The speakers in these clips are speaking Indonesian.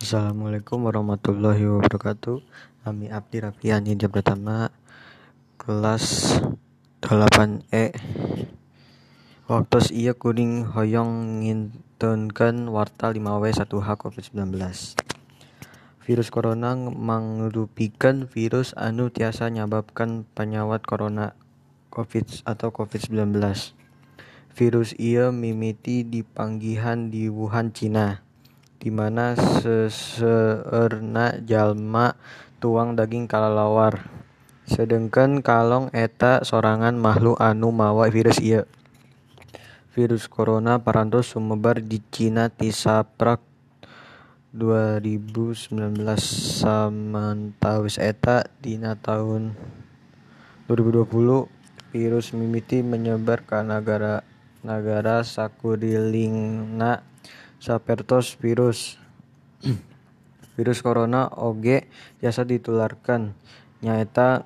Assalamualaikum warahmatullahi wabarakatuh. Kami Abdi Rafian Hijab pertama Kelas 8E Waktu iya kuning hoyong ngintunkan warta 5W1H COVID-19 Virus corona mangrupikan virus anu tiasa nyababkan penyawat corona COVID atau COVID-19 Virus iya mimiti di panggihan di Wuhan, Cina di mana seseerna jalma tuang daging kalalawar sedangkan kalong eta sorangan makhluk anu mawa virus iya virus corona parantos sumebar di Cina ti saprak 2019 samantawis eta dina tahun 2020 virus mimiti menyebar ke negara-negara sakurilingna sapertos virus. Virus corona oge biasa ditularkan. Nyaeta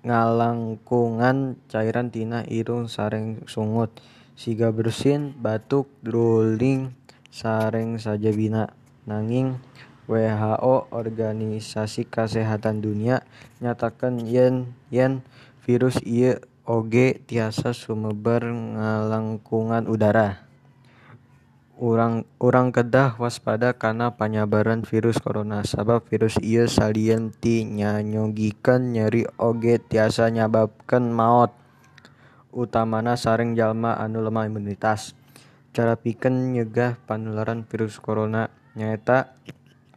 ngalangkungan cairan tina irung sareng sungut. Siga bersin batuk drooling sareng sajabina nanging WHO Organisasi Kesehatan Dunia nyatakan yen yen virus ieu oge tiasa sumebar ngalangkungan udara urang urang kedah waspada karena panyebaran virus corona. Sabab virus ieu salien ti nyanyogikeun nyeri oge tiasa nyababkeun maot utamana sareng jalma anu lemah imunitas. Cara pikeun nyegah panularan virus corona nyaeta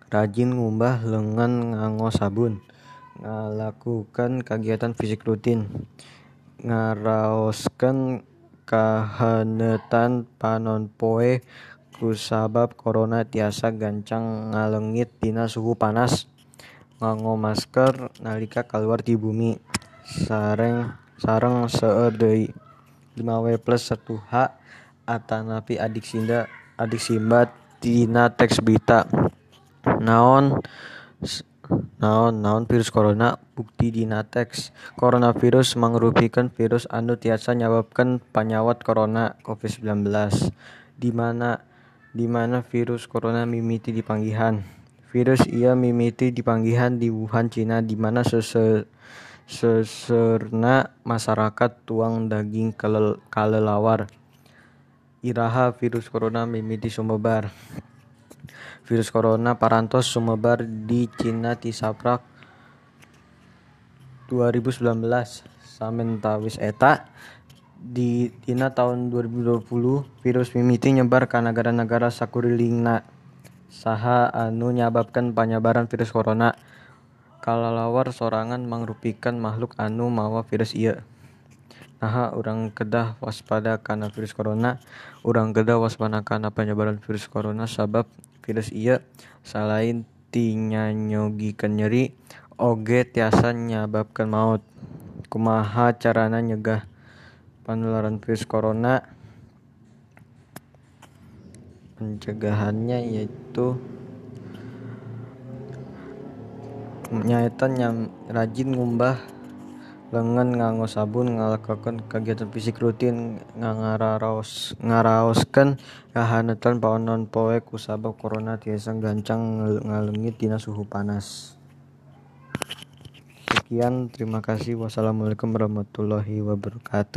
rajin ngumbah leungeun nganggo sabun. Ngalakukeun kagiatan fisik rutin. Ngaraoskeun kahaneutan panonpoe kusabab corona tiasa gancang ngaleungit tina suhu panas. Nganggo masker nalika kaluar ti bumi. Sareng sareng seueur deui. 5W+1H atanapi adik sinda adik simbat tina teks berita. Naon naon naon virus corona? Bukti dina teks coronavirus mangrupikeun virus anu tiasa nyababkeun panyawat corona COVID-19 di mana di mana virus corona mimiti di panggihan? Virus ieu mimiti di panggihan di Wuhan, Cina di mana sese seserna masyarakat tuang daging kalelawar iraha virus corona mimiti sumebar virus corona parantos sumebar di Cina ti saprak 2019 samentawis eta di dina tahun 2020 virus mimiti nyebar ka nagara-nagara sakurilingna. Saha anu nyababkeun panyebaran virus corona. Kalalawar sorangan mangrupikeun makhluk anu mawa virus ieu naha urang kedah waspada kana virus corona. Urang kedah waspada kana panyebaran virus corona sabab virus ieu salain ti nyanyogikeun nyeri oge tiasa nyababkeun maot kumaha carana nyegah panularan virus corona? Pencegahannya yaitu nyaeta nyam rajin ngumbah leungeun nganggo sabun ngalakokeun kagiatan fisik rutin ngangaraos ngaraoskeun kahaneutan panonpoe kusabab corona tiasa gancang ngaleungit tina suhu panas. Sekian terima kasih. Wassalamualaikum warahmatullahi wabarakatuh